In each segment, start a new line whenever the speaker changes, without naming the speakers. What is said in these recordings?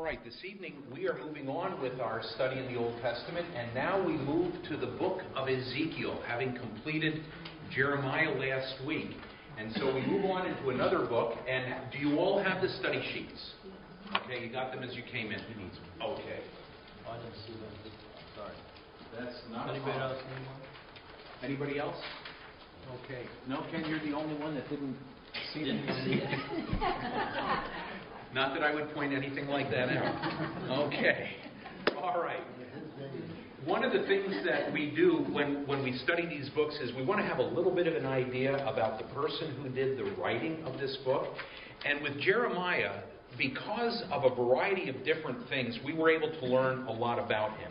All right, this evening we are moving on with our study in the Old Testament, and now we move to the book of Ezekiel, having completed Jeremiah last week. And so we move on into another book, and do you all have the study sheets? Okay, you got them as you came in. Okay.
I didn't see them. Sorry.
That's not a
Anybody
problem.
else need one?
Anybody else? Okay. No, Ken, you're the only one that didn't see them.
Didn't see it.
Not that I would point anything like that out. Okay. All right. One of the things that we do when, when we study these books is we want to have a little bit of an idea about the person who did the writing of this book. And with Jeremiah, because of a variety of different things, we were able to learn a lot about him.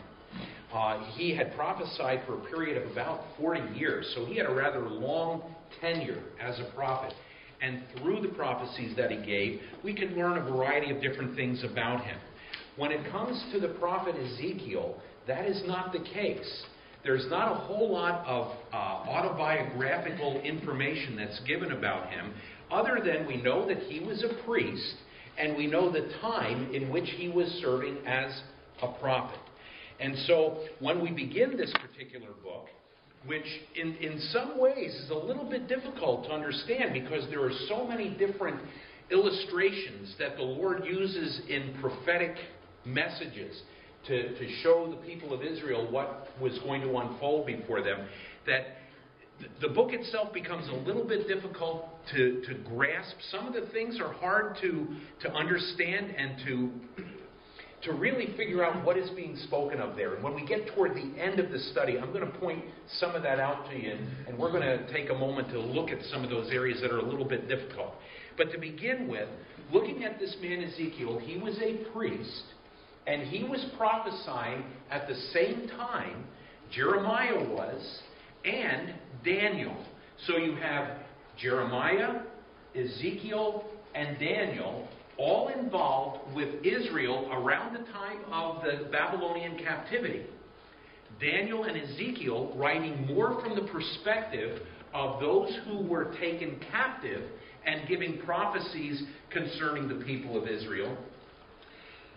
Uh, he had prophesied for a period of about 40 years, so he had a rather long tenure as a prophet. And through the prophecies that he gave, we can learn a variety of different things about him. When it comes to the prophet Ezekiel, that is not the case. There's not a whole lot of uh, autobiographical information that's given about him, other than we know that he was a priest and we know the time in which he was serving as a prophet. And so when we begin this particular book, which in, in some ways is a little bit difficult to understand because there are so many different illustrations that the Lord uses in prophetic messages to, to show the people of Israel what was going to unfold before them, that the book itself becomes a little bit difficult to, to grasp. Some of the things are hard to, to understand and to to really figure out what is being spoken of there. And when we get toward the end of the study, I'm going to point some of that out to you, and we're going to take a moment to look at some of those areas that are a little bit difficult. But to begin with, looking at this man Ezekiel, he was a priest, and he was prophesying at the same time Jeremiah was and Daniel. So you have Jeremiah, Ezekiel, and Daniel all involved with Israel around the time of the Babylonian captivity. Daniel and Ezekiel writing more from the perspective of those who were taken captive and giving prophecies concerning the people of Israel.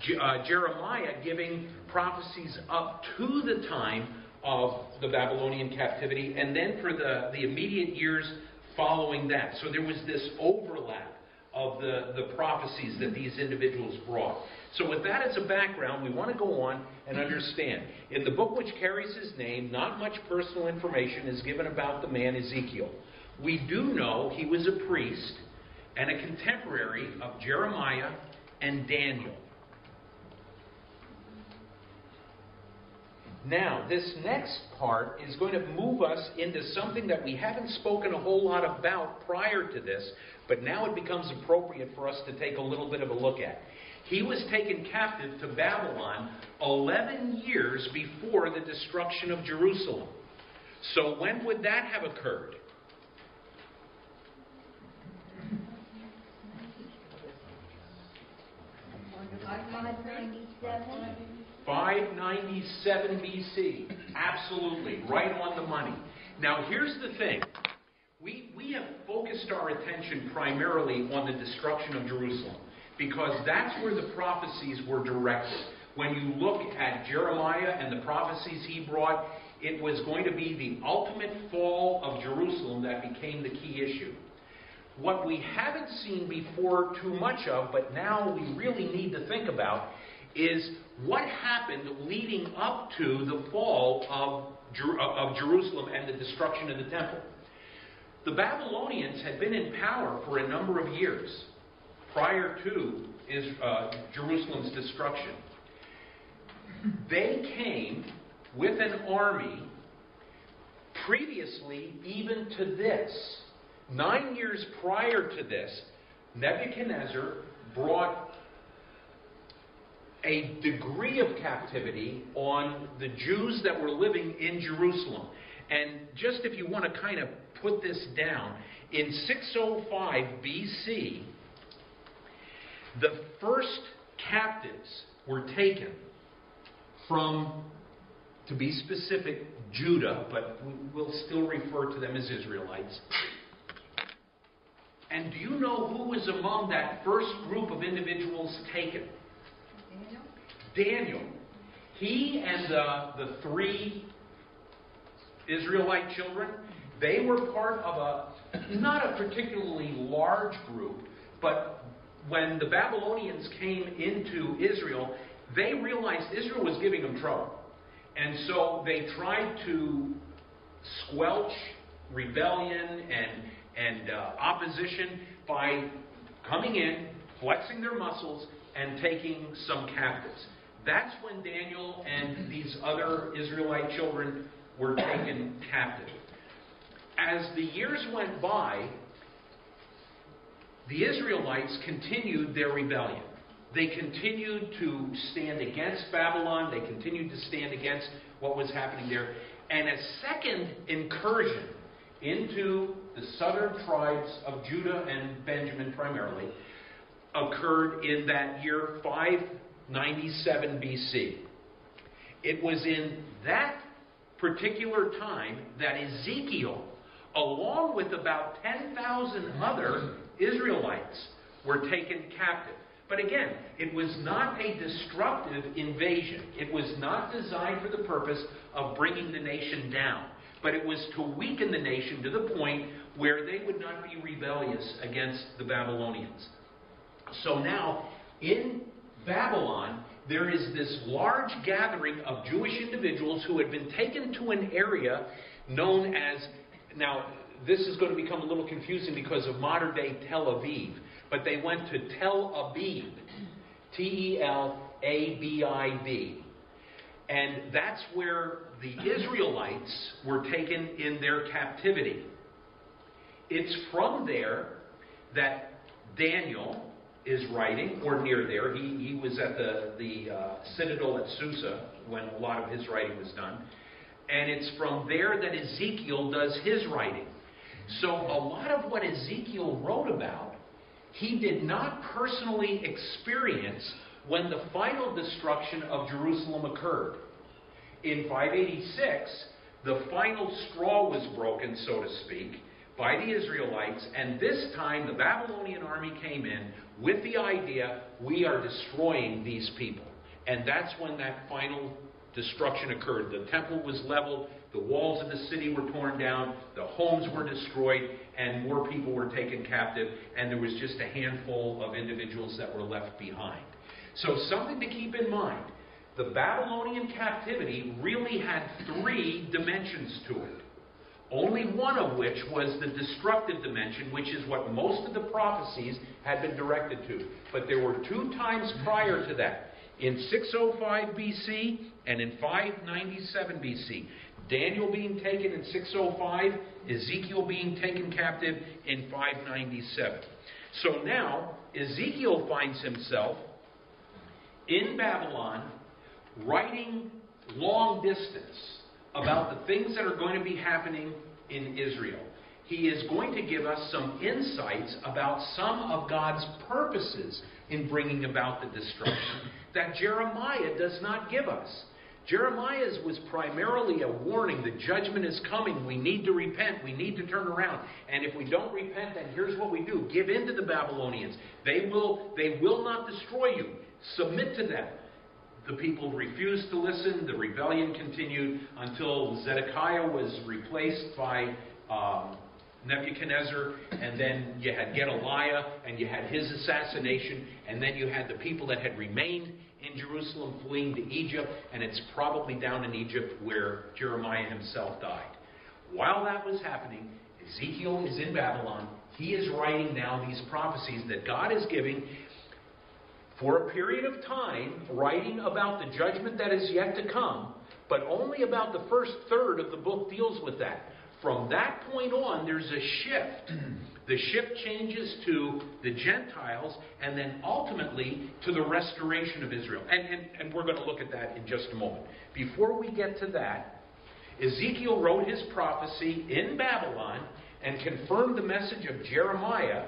Je- uh, Jeremiah giving prophecies up to the time of the Babylonian captivity and then for the, the immediate years following that. So there was this overlap of the, the prophecies that these individuals brought. So, with that as a background, we want to go on and understand. In the book which carries his name, not much personal information is given about the man Ezekiel. We do know he was a priest and a contemporary of Jeremiah and Daniel. Now, this next part is going to move us into something that we haven't spoken a whole lot about prior to this, but now it becomes appropriate for us to take a little bit of a look at. He was taken captive to Babylon 11 years before the destruction of Jerusalem. So, when would that have occurred?
Five ninety-seven.
BC. Absolutely. Right on the money. Now, here's the thing. We, we have focused our attention primarily on the destruction of Jerusalem because that's where the prophecies were directed. When you look at Jeremiah and the prophecies he brought, it was going to be the ultimate fall of Jerusalem that became the key issue. What we haven't seen before too much of, but now we really need to think about, is what happened leading up to the fall of, Jer- of Jerusalem and the destruction of the temple. The Babylonians had been in power for a number of years prior to is, uh, Jerusalem's destruction. They came with an army previously even to this. Nine years prior to this, Nebuchadnezzar brought a degree of captivity on the Jews that were living in Jerusalem. And just if you want to kind of put this down, in 605 BC, the first captives were taken from, to be specific, Judah, but we'll still refer to them as Israelites. And do you know who was among that first group of individuals taken? Daniel, he and the, the three Israelite children, they were part of a, not a particularly large group, but when the Babylonians came into Israel, they realized Israel was giving them trouble. And so they tried to squelch rebellion and, and uh, opposition by coming in, flexing their muscles, and taking some captives. That's when Daniel and these other Israelite children were taken captive. As the years went by, the Israelites continued their rebellion. They continued to stand against Babylon. They continued to stand against what was happening there. And a second incursion into the southern tribes of Judah and Benjamin primarily occurred in that year 597 BC. It was in that particular time that Ezekiel, along with about 10,000 other Israelites, were taken captive. But again, it was not a destructive invasion. It was not designed for the purpose of bringing the nation down. But it was to weaken the nation to the point where they would not be rebellious against the Babylonians. So now, in Babylon, there is this large gathering of Jewish individuals who had been taken to an area known as, now, this is going to become a little confusing because of modern day Tel Aviv, but they went to Tel Abib. T E L A B I B. And that's where the Israelites were taken in their captivity. It's from there that Daniel is writing, or near there. He, he was at the, the uh, citadel at Susa when a lot of his writing was done. And it's from there that Ezekiel does his writing. So a lot of what Ezekiel wrote about, he did not personally experience when the final destruction of Jerusalem occurred. In 586, the final straw was broken, so to speak, by the Israelites, and this time the Babylonian army came in with the idea we are destroying these people. And that's when that final destruction occurred. The temple was leveled, the walls of the city were torn down, the homes were destroyed, and more people were taken captive, and there was just a handful of individuals that were left behind. So, something to keep in mind the Babylonian captivity really had three dimensions to it. Only one of which was the destructive dimension, which is what most of the prophecies had been directed to. But there were two times prior to that in 605 BC and in 597 BC. Daniel being taken in 605, Ezekiel being taken captive in 597. So now, Ezekiel finds himself in Babylon writing long distance about the things that are going to be happening in Israel. He is going to give us some insights about some of God's purposes in bringing about the destruction that Jeremiah does not give us. Jeremiah's was primarily a warning the judgment is coming. We need to repent. We need to turn around. And if we don't repent, then here's what we do give in to the Babylonians. They will, they will not destroy you. Submit to them. The people refused to listen. The rebellion continued until Zedekiah was replaced by um, Nebuchadnezzar, and then you had Gedaliah, and you had his assassination, and then you had the people that had remained in Jerusalem fleeing to Egypt, and it's probably down in Egypt where Jeremiah himself died. While that was happening, Ezekiel is in Babylon. He is writing now these prophecies that God is giving for a period of time, writing about the judgment that is yet to come, but only about the first third of the book deals with that. From that point on, there's a shift. The shift changes to the Gentiles and then ultimately to the restoration of Israel. And, and, and we're going to look at that in just a moment. Before we get to that, Ezekiel wrote his prophecy in Babylon and confirmed the message of Jeremiah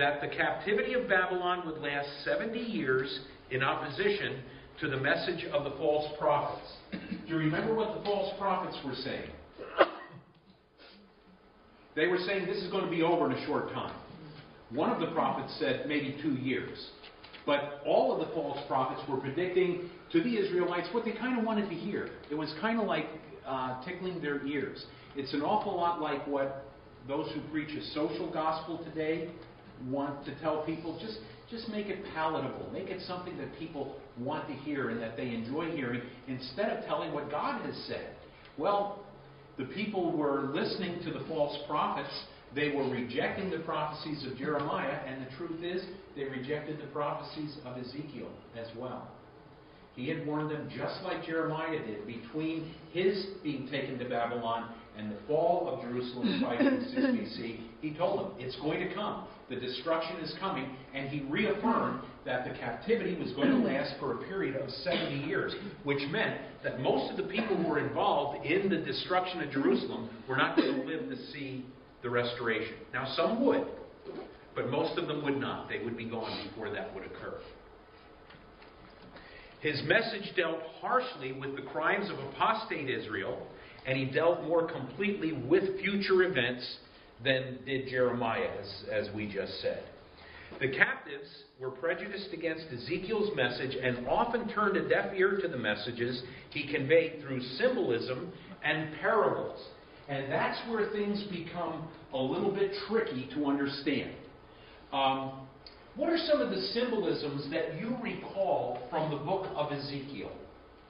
that the captivity of Babylon would last 70 years in opposition to the message of the false prophets. Do you remember what the false prophets were saying? They were saying this is going to be over in a short time. One of the prophets said maybe two years. But all of the false prophets were predicting to the Israelites what they kind of wanted to hear. It was kind of like uh, tickling their ears. It's an awful lot like what those who preach a social gospel today want to tell people. Just, just make it palatable. Make it something that people want to hear and that they enjoy hearing instead of telling what God has said. Well, the people were listening to the false prophets. They were rejecting the prophecies of Jeremiah, and the truth is, they rejected the prophecies of Ezekiel as well. He had warned them just like Jeremiah did between his being taken to Babylon and the fall of Jerusalem in 526 BC. He told them, it's going to come. The destruction is coming. And he reaffirmed that the captivity was going to mm-hmm. last for a period of 70 years, which meant that most of the people who were involved in the destruction of Jerusalem were not going to live to see the restoration. Now, some would, but most of them would not. They would be gone before that would occur. His message dealt harshly with the crimes of apostate Israel, and he dealt more completely with future events than did Jeremiah, as, as we just said. The captives were prejudiced against Ezekiel's message and often turned a deaf ear to the messages he conveyed through symbolism and parables. And that's where things become a little bit tricky to understand. Um, what are some of the symbolisms that you recall from the book of Ezekiel?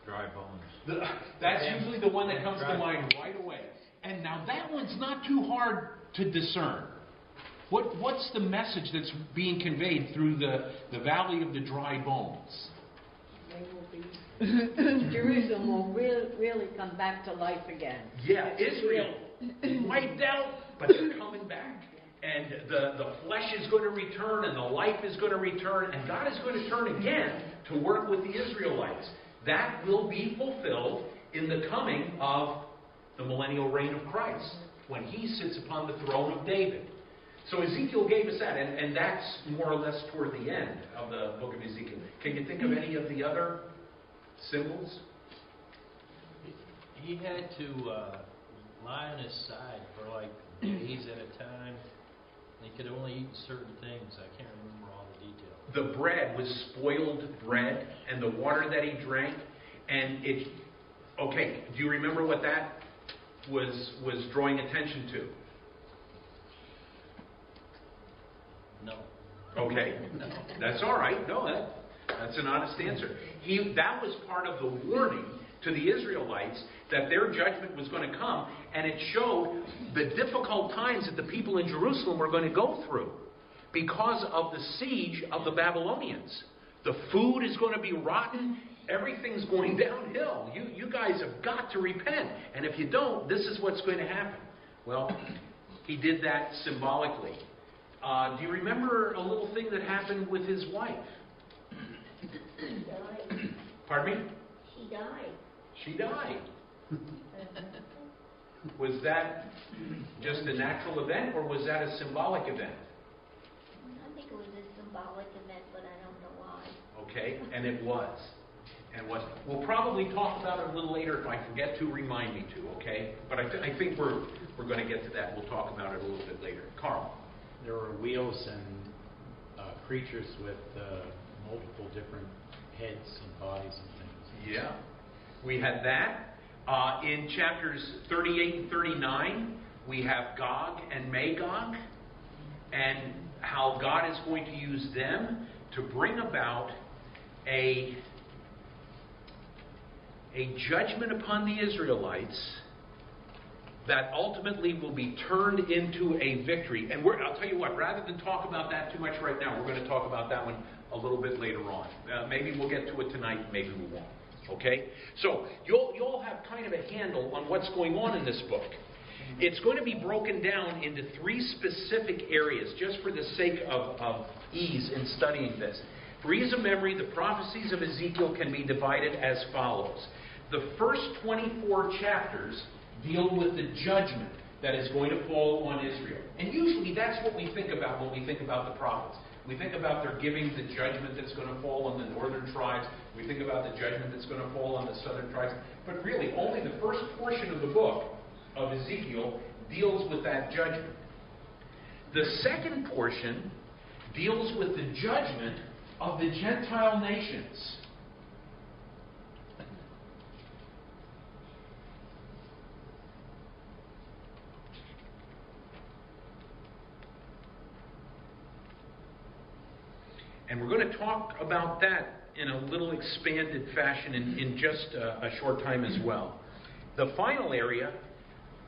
Dry bones.
The, that's usually the one that comes to mind right away. And now that one's not too hard to discern. What, what's the message that's being conveyed through the, the valley of the dry bones?
They will be, Jerusalem will really, really come back to life again.
Yeah, Israel wiped out, but they're coming back. And the, the flesh is going to return, and the life is going to return, and God is going to turn again to work with the Israelites. That will be fulfilled in the coming of the millennial reign of Christ, when he sits upon the throne of David. So Ezekiel gave us that, and, and that's more or less toward the end of the book of Ezekiel. Can you think of any of the other symbols?
He had to uh, lie on his side for like days at a time. He could only eat certain things. I can't remember the
bread was spoiled bread, and the water that he drank, and it. Okay, do you remember what that was was drawing attention to?
No.
Okay, No. that's all right. No, that, that's an honest answer. He, that was part of the warning to the Israelites that their judgment was going to come, and it showed the difficult times that the people in Jerusalem were going to go through because of the siege of the Babylonians. The food is going to be rotten. Everything's going downhill. You, you guys have got to repent. And if you don't, this is what's going to happen. Well, he did that symbolically. Uh, do you remember a little thing that happened with his wife?
She died.
Pardon me?
She died.
She died. Was that just a natural event or was that a symbolic event?
I think it was a symbolic event, but I don't know why.
Okay, and it was. And was. We'll probably talk about it a little later if I forget to remind me to, okay? But I, th- I think we're, we're going to get to that. We'll talk about it a little bit later. Carl.
There were wheels and uh, creatures with uh, multiple different heads and bodies and things.
Yeah. We had that. Uh, in chapters 38 and 39, we have Gog and Magog and how God is going to use them to bring about a, a judgment upon the Israelites that ultimately will be turned into a victory. And I'll tell you what, rather than talk about that too much right now, we're going to talk about that one a little bit later on. Uh, maybe we'll get to it tonight, maybe we won't. Okay? So you'll, you'll have kind of a handle on what's going on in this book. It's going to be broken down into three specific areas, just for the sake of, of ease in studying this. For ease of memory, the prophecies of Ezekiel can be divided as follows. The first 24 chapters deal with the judgment that is going to fall on Israel. And usually that's what we think about when we think about the prophets. We think about their giving the judgment that's going to fall on the northern tribes. We think about the judgment that's going to fall on the southern tribes. But really, only the first portion of the book of Ezekiel deals with that judgment. The second portion deals with the judgment of the Gentile nations. And we're going to talk about that in a little expanded fashion in, in just a, a short time as well. The final area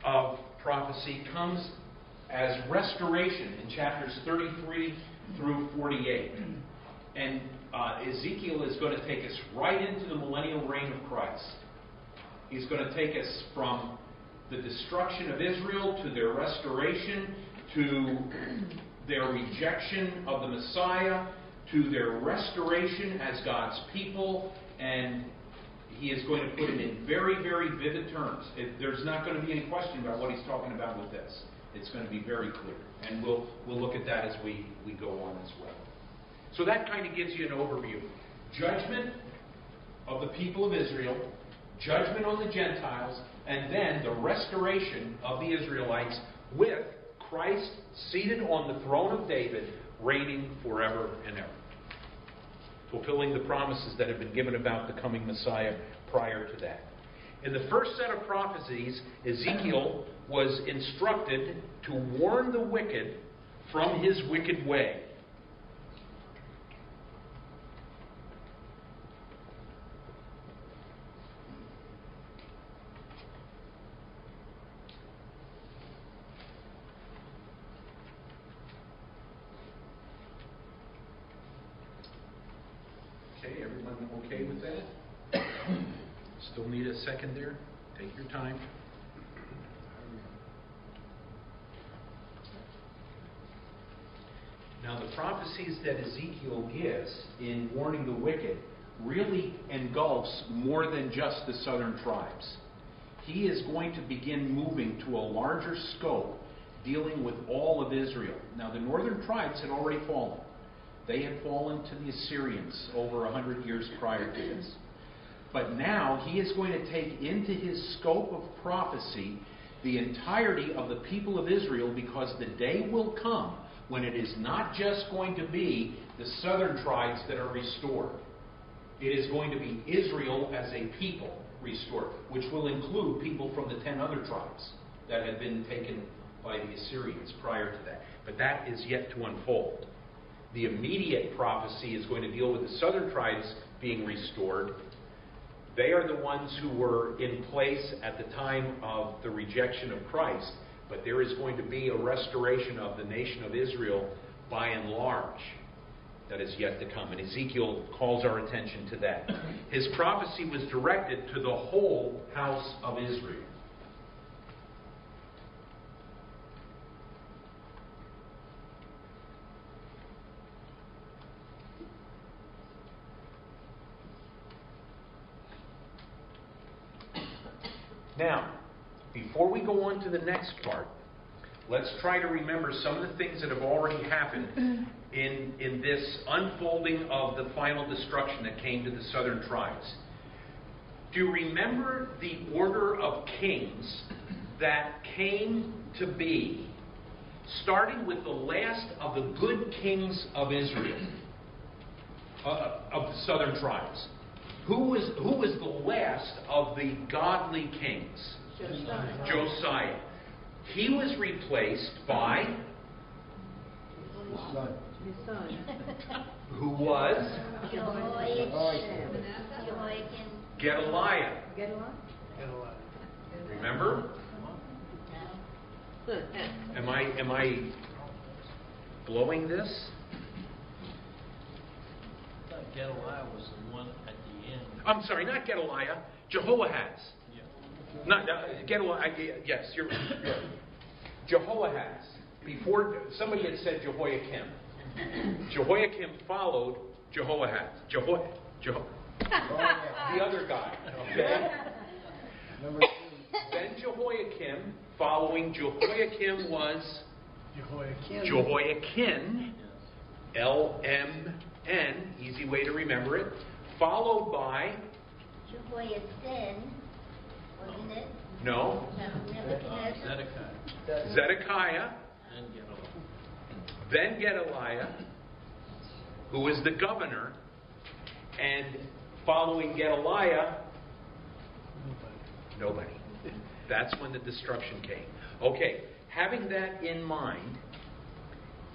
of prophecy comes as restoration in chapters 33 through 48. And uh, Ezekiel is going to take us right into the millennial reign of Christ. He's going to take us from the destruction of Israel to their restoration to their rejection of the Messiah to their restoration as God's people, and he is going to put it in very, very vivid terms. It, there's not going to be any question about what he's talking about with this. It's going to be very clear, and we'll we'll look at that as we, we go on as well. So that kind of gives you an overview. Judgment of the people of Israel, judgment on the Gentiles, and then the restoration of the Israelites with Christ seated on the throne of David, reigning forever and ever fulfilling the promises that have been given about the coming Messiah prior to that. In the first set of prophecies, Ezekiel was instructed to warn the wicked from his wicked way. Okay, everyone okay with that? Still need a second there? Take your time. Now, the prophecies that Ezekiel gives in warning the wicked really engulfs more than just the southern tribes. He is going to begin moving to a larger scope dealing with all of Israel. Now, the northern tribes had already fallen. They had fallen to the Assyrians over a hundred years prior to this. But now he is going to take into his scope of prophecy the entirety of the people of Israel because the day will come when it is not just going to be the southern tribes that are restored. It is going to be Israel as a people restored, which will include people from the ten other tribes that had been taken by the Assyrians prior to that. But that is yet to unfold. The immediate prophecy is going to deal with the southern tribes being restored. They are the ones who were in place at the time of the rejection of Christ, but there is going to be a restoration of the nation of Israel by and large that is yet to come. And Ezekiel calls our attention to that. His prophecy was directed to the whole house of Israel. Now, before we go on to the next part, let's try to remember some of the things that have already happened in, in this unfolding of the final destruction that came to the southern tribes. Do you remember the order of kings that came to be, starting with the last of the good kings of Israel, uh, of the southern tribes? Who was, who was the last of the godly kings?
Josiah.
Josiah. He was replaced by
His son. His son.
who was
Jehoiakim. Jehoiakim.
Gedaliah.
Get along?
Remember? Am I am I blowing this?
I thought Gedaliah was the one at the end.
I'm sorry, not Gedaliah. Jehoahaz.
Yeah.
Not uh, Gedaliah. Yes, you're right. Jehoahaz. Before somebody had said Jehoiakim. Jehoiakim followed Jehoahaz. Jeho, Jeho, the other guy. Okay. Then Jehoiakim, following Jehoiakim was Jehoiakim,
Yes.
L M N, easy way to remember it, followed by,
Jehoiachin, wasn't it?
no,
uh,
Zedekiah
Zedekiah, then Gedaliah, who was the governor, and following Gedaliah, nobody. That's when the destruction came. Okay, having that in mind,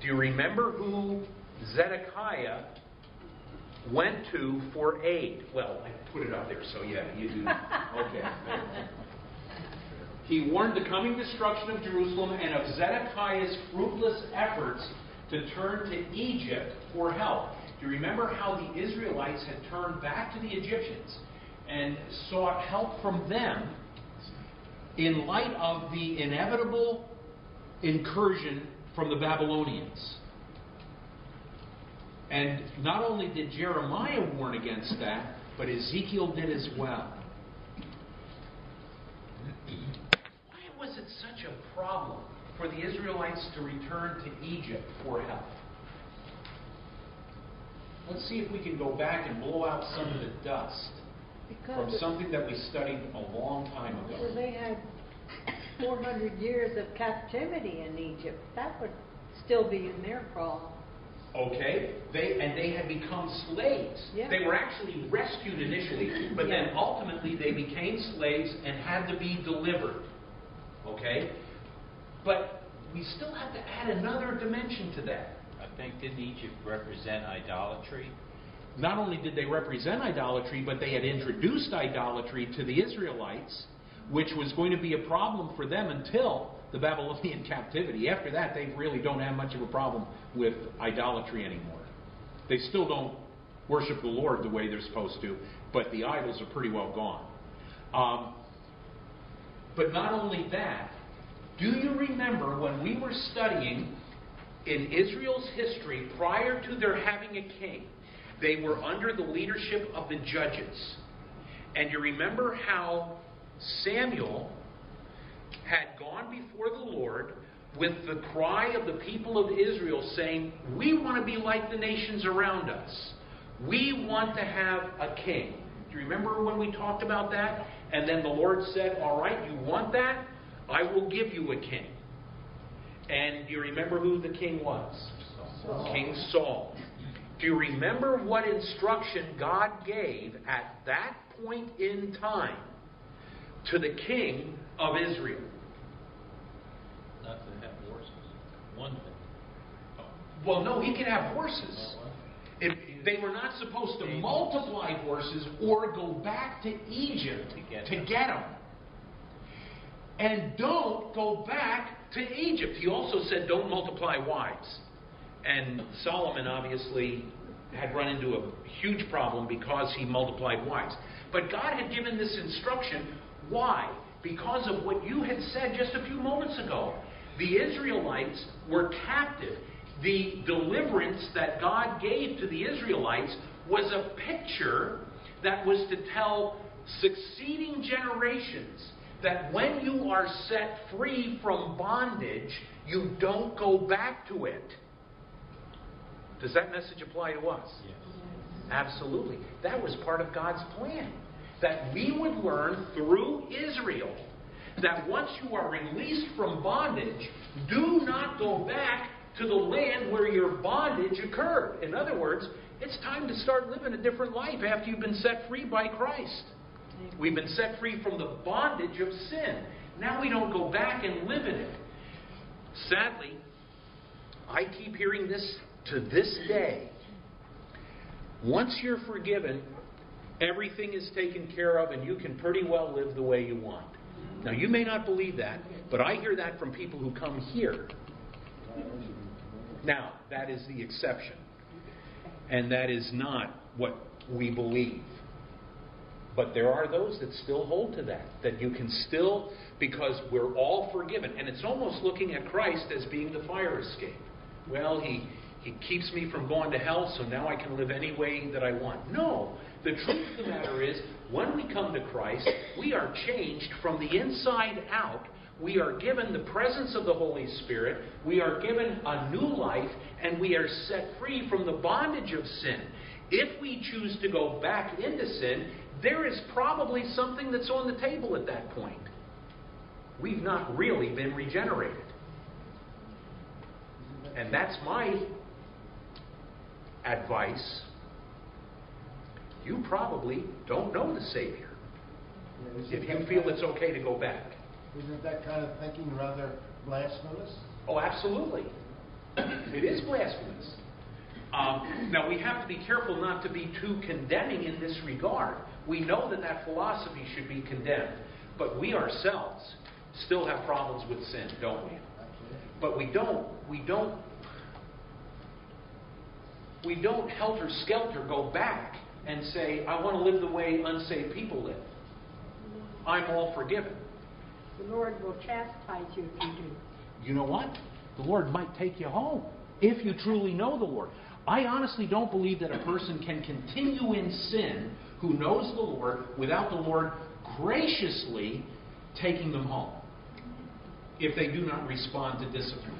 do you remember who Zedekiah went to for aid? Well, I put it up there, so yeah, you do. Okay. He warned the coming destruction of Jerusalem and of Zedekiah's fruitless efforts to turn to Egypt for help. Do you remember how the Israelites had turned back to the Egyptians and sought help from them in light of the inevitable incursion from the Babylonians? And not only did Jeremiah warn against that, but Ezekiel did as well. Why was it such a problem for the Israelites to return to Egypt for help? Let's see if we can go back and blow out some of the dust from something that we studied a long time
well,
ago.
they had 400 years of captivity in Egypt. That would still be in their crawl.
Okay, they and they had become slaves.
Yeah.
They were actually rescued initially, but then ultimately they became slaves and had to be delivered. Okay, but we still have to add another dimension to that.
I think didn't Egypt represent idolatry?
Not only did they represent idolatry, but they had introduced idolatry to the Israelites, which was going to be a problem for them until the Babylonian captivity. After that, they really don't have much of a problem with idolatry anymore. They still don't worship the Lord the way they're supposed to, but the idols are pretty well gone. Um, but not only that, do you remember when we were studying in Israel's history prior to their having a king? They were under the leadership of the judges. And you remember how Samuel had gone before the Lord with the cry of the people of Israel saying, We want to be like the nations around us. We want to have a king. Do you remember when we talked about that? And then the Lord said, All right, you want that? I will give you a king. And you remember who the king was? King Saul. Do you remember what instruction God gave at that point in time to the king of Israel?
Not to have horses. One thing.
Well, no, he could have horses.
Not one thing.
If they were not supposed to multiply horses or go back to Egypt
to get them.
And don't go back to Egypt. He also said, don't multiply wives. And Solomon obviously had run into a huge problem because he multiplied wives. But God had given this instruction. Why? Because of what you had said just a few moments ago. The Israelites were captive. The deliverance that God gave to the Israelites was a picture that was to tell succeeding generations that when you are set free from bondage, you don't go back to it. Does that message apply to us?
Yes.
Absolutely. That was part of God's plan. That we would learn through Israel that once you are released from bondage, do not go back to the land where your bondage occurred. In other words, it's time to start living a different life after you've been set free by Christ. We've been set free from the bondage of sin. Now we don't go back and live in it. Sadly, I keep hearing this to this day. Once you're forgiven, everything is taken care of and you can pretty well live the way you want. Now, you may not believe that, but I hear that from people who come here. Now, that is the exception. And that is not what we believe. But there are those that still hold to that, that you can still, because we're all forgiven. And it's almost looking at Christ as being the fire escape. Well, he, he keeps me from going to hell, so now I can live any way that I want. No. The truth of the matter is, when we come to Christ, we are changed from the inside out. We are given the presence of the Holy Spirit. We are given a new life, and we are set free from the bondage of sin. If we choose to go back into sin, there is probably something that's on the table at that point. We've not really been regenerated. And that's my advice, you probably don't know the Savior. If you feel it's okay to go back.
Isn't that kind of thinking rather blasphemous?
Oh, absolutely. It is blasphemous. Um, now, we have to be careful not to be too condemning in this regard. We know that that philosophy should be condemned, but we ourselves still have problems with sin, don't we? But we don't, we don't, we don't helter skelter go back and say, I want to live the way unsaved people live. I'm all forgiven.
The Lord will chastise you if you do.
you know what? The Lord might take you home if you truly know the Lord. I honestly don't believe that a person can continue in sin who knows the Lord without the Lord graciously taking them home if they do not respond to discipline.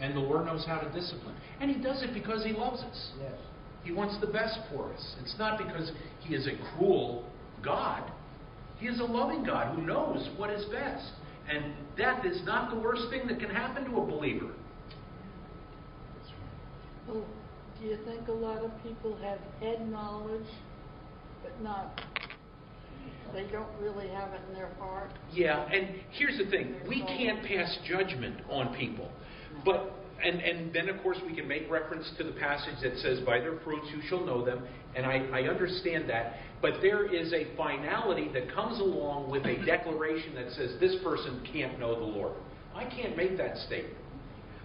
And the Lord knows how to discipline. And He does it because He loves us.
Yes.
He wants the best for us. It's not because He is a cruel God. He is a loving God who knows what is best. And death is not the worst thing that can happen to a believer.
Well, do you think a lot of people have head knowledge, but not, they don't really have it in their heart?
Yeah, and here's the thing we can't pass judgment on people. But and, and then of course we can make reference to the passage that says, By their fruits you shall know them, and I, I understand that. But there is a finality that comes along with a declaration that says this person can't know the Lord. I can't make that statement.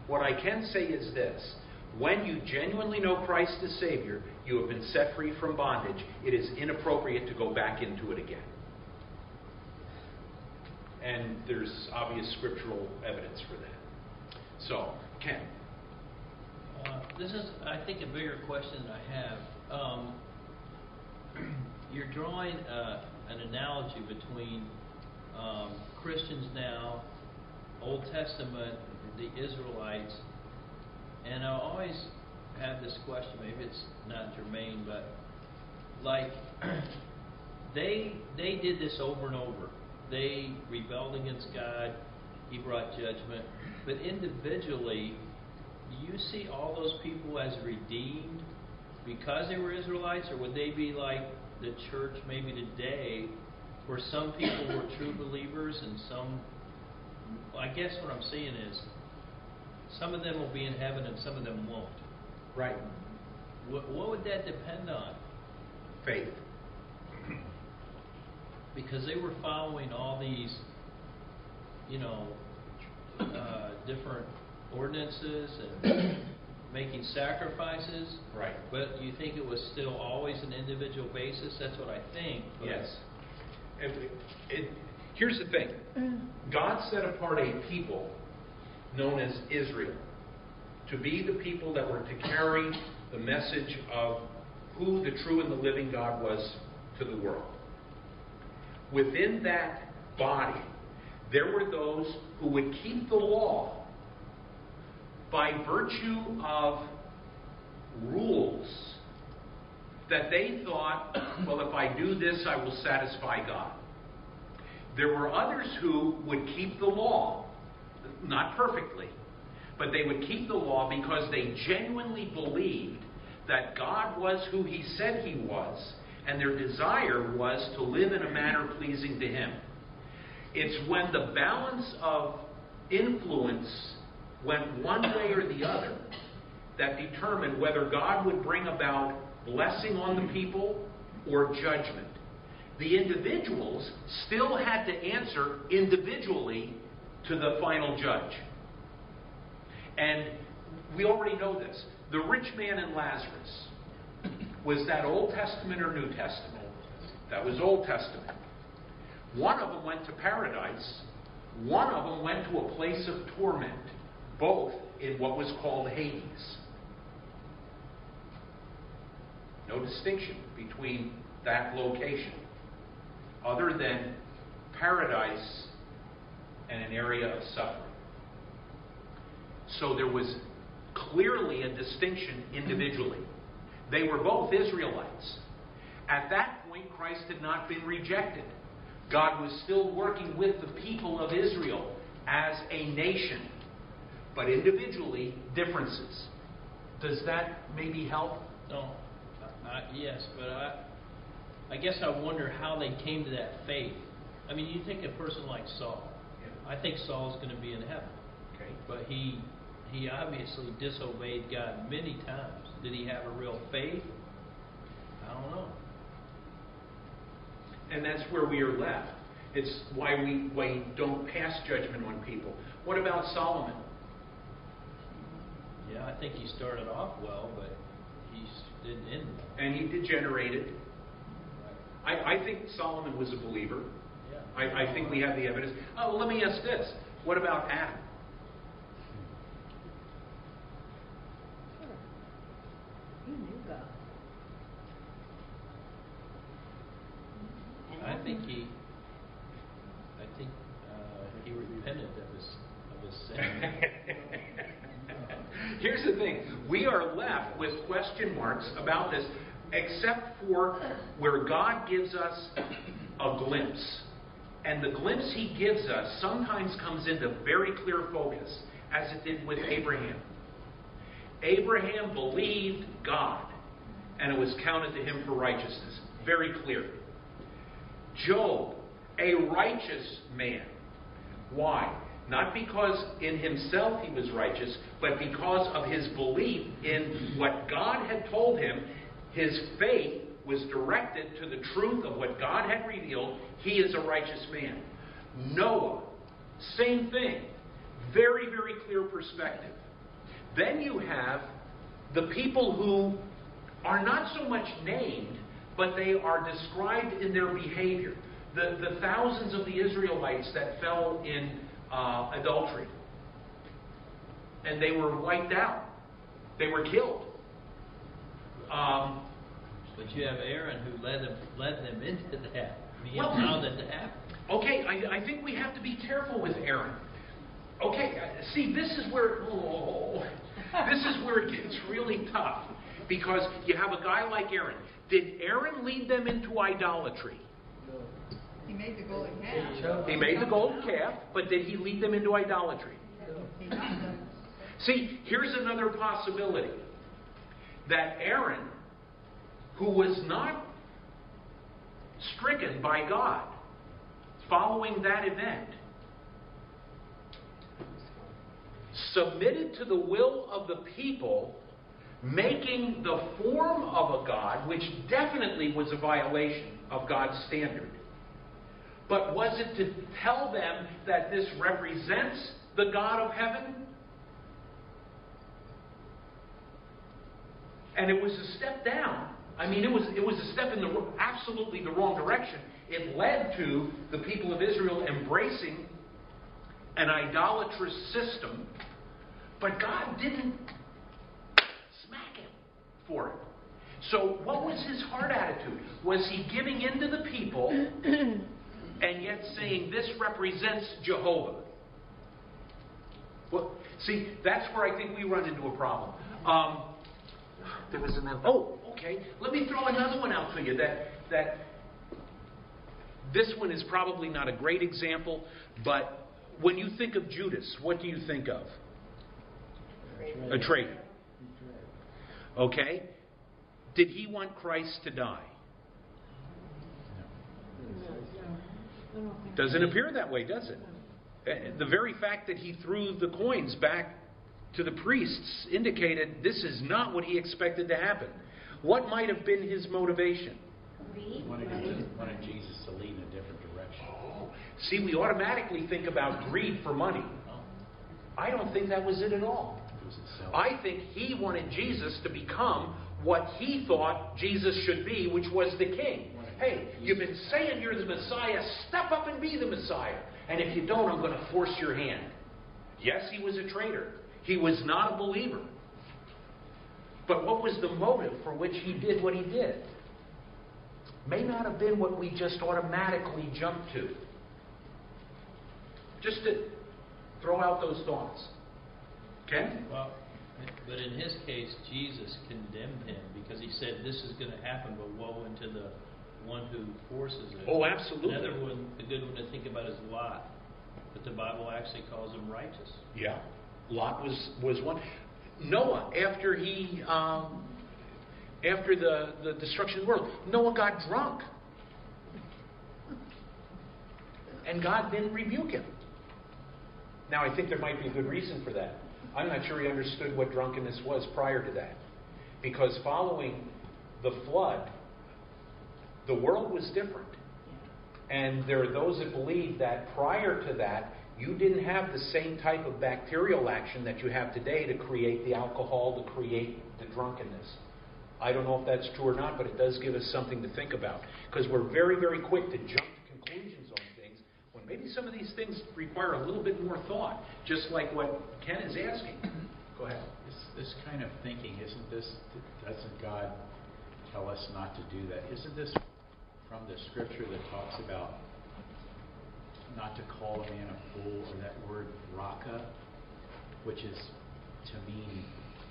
What I can say is this when you genuinely know Christ as Savior, you have been set free from bondage. It is inappropriate to go back into it again. And there's obvious scriptural evidence for that. So,
Uh, This is, I think, a bigger question that I have. Um, You're drawing uh, an analogy between um, Christians now, Old Testament, the Israelites, and I always have this question, maybe it's not germane, but like, they, they did this over and over. They rebelled against God, He brought judgment, but individually, do you see all those people as redeemed because they were Israelites, or would they be like the church maybe today, where some people were true believers and some? I guess what I'm seeing is some of them will be in heaven and some of them won't.
Right.
What, what would that depend on?
Faith.
Because they were following all these, you know, uh, different ordinances and making sacrifices.
Right.
But you think it was still always an individual basis? That's what I think.
Yes. And it, here's the thing God set apart a people known as Israel to be the people that were to carry the message of who the true and the living God was to the world. Within that body, there were those who would keep the law by virtue of rules that they thought, well, if I do this, I will satisfy God. There were others who would keep the law, not perfectly, but they would keep the law because they genuinely believed that God was who He said He was, and their desire was to live in a manner pleasing to Him. It's when the balance of influence went one way or the other that determined whether God would bring about blessing on the people or judgment. The individuals still had to answer individually to the final judge. And we already know this. The rich man and Lazarus was that Old Testament or New Testament? That was Old Testament. One of them went to paradise, one of them went to a place of torment, both in what was called Hades. No distinction between that location, other than paradise and an area of suffering. So there was clearly a distinction individually. They were both Israelites. At that point, Christ had not been rejected. God was still working with the people of Israel as a nation. But individually, differences. Does that maybe help?
No, yes, but I, I guess I wonder how they came to that faith. I mean, you think a person like Saul. Yeah. I think Saul's going to be in heaven,
Okay.
but he, he obviously disobeyed God many times. Did he have a real faith? I don't know.
And that's where we are left. It's why we, why we don't pass judgment on people. What about Solomon?
Yeah, I think he started off well, but he didn't end well.
And he degenerated. I, I think Solomon was a believer.
Yeah.
I, I think we have the evidence. Oh, let me ask this. What about Adam?
He knew God. And
I think he, I think uh, he repented of his of his sin.
Here's the thing we are left with question marks about this, except for where God gives us a glimpse. And the glimpse he gives us sometimes comes into very clear focus, as it did with Abraham. Abraham believed God, and it was counted to him for righteousness. Very clear. Job, a righteous man. Why? Not because in himself he was righteous, but because of his belief in what God had told him. His faith was directed to the truth of what God had revealed. He is a righteous man. Noah, same thing. Very, very clear perspective. Then you have the people who are not so much named, but they are described in their behavior. The, the thousands of the Israelites that fell in uh, adultery. And they were wiped out, they were killed. Um,
But you have Aaron who led them led them into that. He
Well-
allowed to happen.
Okay, I, I think we have to be careful with Aaron. Okay, uh, see, this is where oh, this is where it gets really tough because you have a guy like Aaron. Did Aaron lead them into idolatry?
He made the golden calf.
He made the golden calf, but did he lead them into idolatry?
He.
See, here's another possibility that Aaron, who was not stricken by God following that event, submitted to the will of the people, making the form of a God, which definitely was a violation of God's standard. But was it to tell them that this represents the God of heaven? And it was a step down. I mean, it was, it was a step in the absolutely the wrong direction. It led to the people of Israel embracing an idolatrous system, but God didn't for it. So, what was his heart attitude? Was he giving in to the people and yet saying, This represents Jehovah? Well, see, that's where I think we run into a problem. Um, there was another. Oh, okay. Let me throw another one out to you. That that this one is probably not a great example, but when you think of Judas, what do you think of? A traitor. Okay. Did he want Christ to die? Doesn't appear that way, does it? Uh, The very fact that he threw the coins back to the priests indicated this is not what he expected to happen. What might have been his motivation?
Wanted, wanted Jesus to lead in a different direction.
See, we automatically think about greed for money. I don't think that was it at all.
It was itself.
I think he wanted Jesus to become what he thought Jesus should be, which was the king. Hey, you've been saying you're the Messiah, step up and be the Messiah. And if you don't, I'm going to force your hand. Yes, he was a traitor. He was not a believer. But what was the motive for which he did what he did? May not have been what we just automatically jump to. Just to throw out those thoughts. Okay?
Well, but in his case, Jesus condemned him because he said, "This is going to happen, but woe unto the one who forces it."
Oh, absolutely.
Another one, a good one to think about is Lot, but the Bible actually calls him righteous.
Yeah. Lot was, was one. Noah after he um, after the, the destruction of the world. Noah got drunk. And God didn't rebuke him. Now, I think there might be a good reason for that. I'm not sure he understood what drunkenness was prior to that. Because following the flood, the world was different. And there are those that believe that prior to that, you didn't have the same type of bacterial action that you have today to create the alcohol, to create the drunkenness. I don't know if that's true or not, but it does give us something to think about. Because we're very, very quick to jump to conclusions on things when maybe some of these things require a little bit more thought, just like what Ken is asking. Go ahead.
This, this kind of thinking, isn't this, doesn't God tell us not to do that? Isn't this from the scripture that talks about not to call a man a fool, or that word raka, which is to mean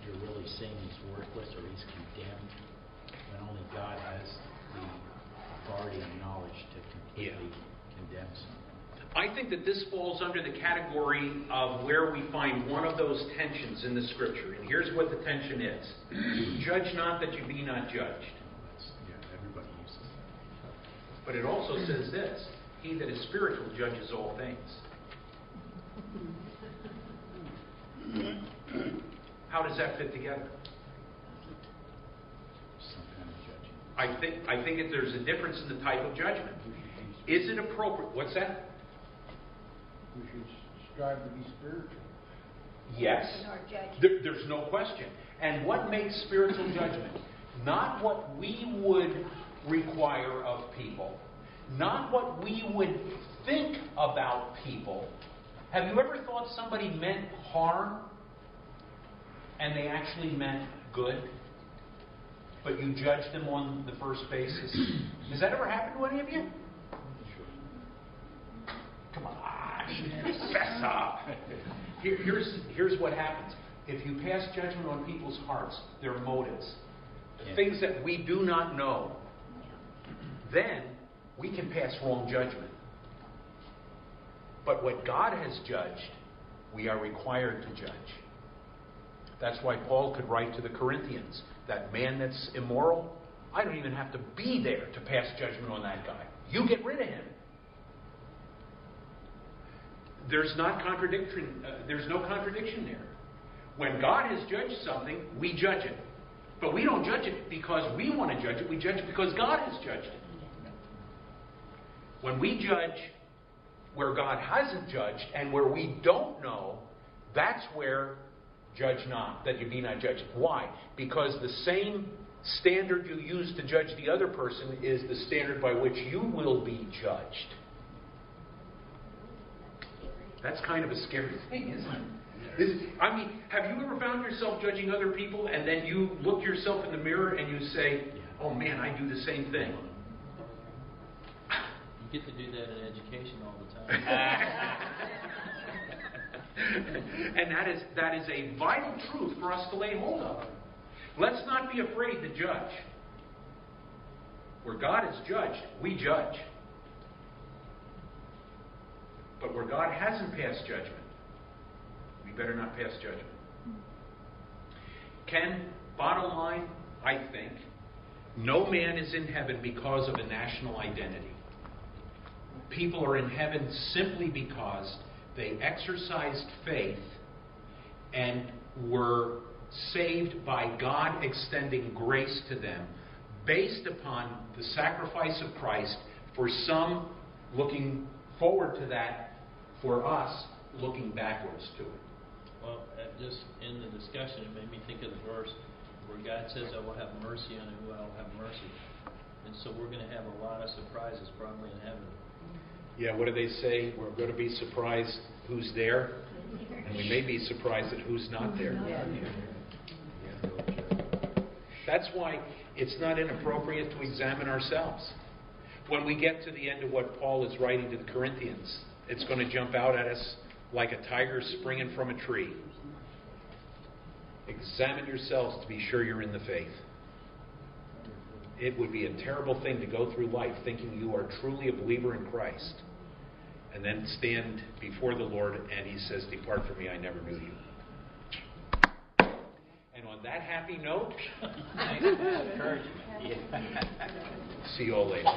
you're really saying he's worthless or he's condemned, when only God has the authority and knowledge to completely condemn someone.
I think that this falls under the category of where we find one of those tensions in the scripture. And here's what the tension is Judge not that you be not judged.
Yeah, everybody uses that.
But it also says this He that is spiritual judges all things. How does that fit together?
Some kind of judging.
I think, I think that there's a difference in the type of judgment. Is it appropriate? What's that?
We should strive to be spiritual.
Yes.
In our judgment.
There, there's no question. And what makes spiritual judgment? Not what we would require of people, not what we would think about people. Have you ever thought somebody meant harm and they actually meant good, but you judged them on the first basis? Has that ever happened to any of you? Come on, fess. Here, here's, here's what happens. If you pass judgment on people's hearts, their motives, the
Yeah.
things that we do not know, then we can pass wrong judgment. But what God has judged, we are required to judge. That's why Paul could write to the Corinthians that man that's immoral, I don't even have to be there to pass judgment on that guy. You get rid of him. There's not contradiction. Uh, there's no contradiction there. When God has judged something, we judge it. But we don't judge it because we want to judge it. We judge it because God has judged it. When we judge where God hasn't judged and where we don't know, that's where judge not, that you be not judged. Why? Because the same standard you use to judge the other person is the standard by which you will be judged. That's kind of a scary thing, isn't it? This- I mean, have you ever found yourself judging other people and then you look yourself in the mirror and you say, oh man, I do the same thing?
You get to do that in education all the time.
and that is, that is a vital truth for us to lay hold of. Let's not be afraid to judge. Where God is judged, we judge. But where God hasn't passed judgment, we better not pass judgment. Ken, bottom line, I think, no man is in heaven because of a national identity. People are in heaven simply because they exercised faith and were saved by God extending grace to them based upon the sacrifice of Christ, for some looking forward to that, for us looking backwards to it.
Well, uh, just in the discussion, it made me think of the verse where God says, I will have mercy on who I will have mercy. And so we're going to have a lot of surprises probably in heaven.
Yeah, what do they say? We're going to be surprised who's there, and we may be surprised at who's not there. That's why it's not inappropriate to examine ourselves. When we get to the end of what Paul is writing to the Corinthians, it's going to jump out at us like a tiger springing from a tree. Examine yourselves to be sure you're in the faith. It would be a terrible thing to go through life thinking you are truly a believer in Christ and then stand before the Lord and He says, Depart from me, I never knew you.
And on that happy note, see you all later.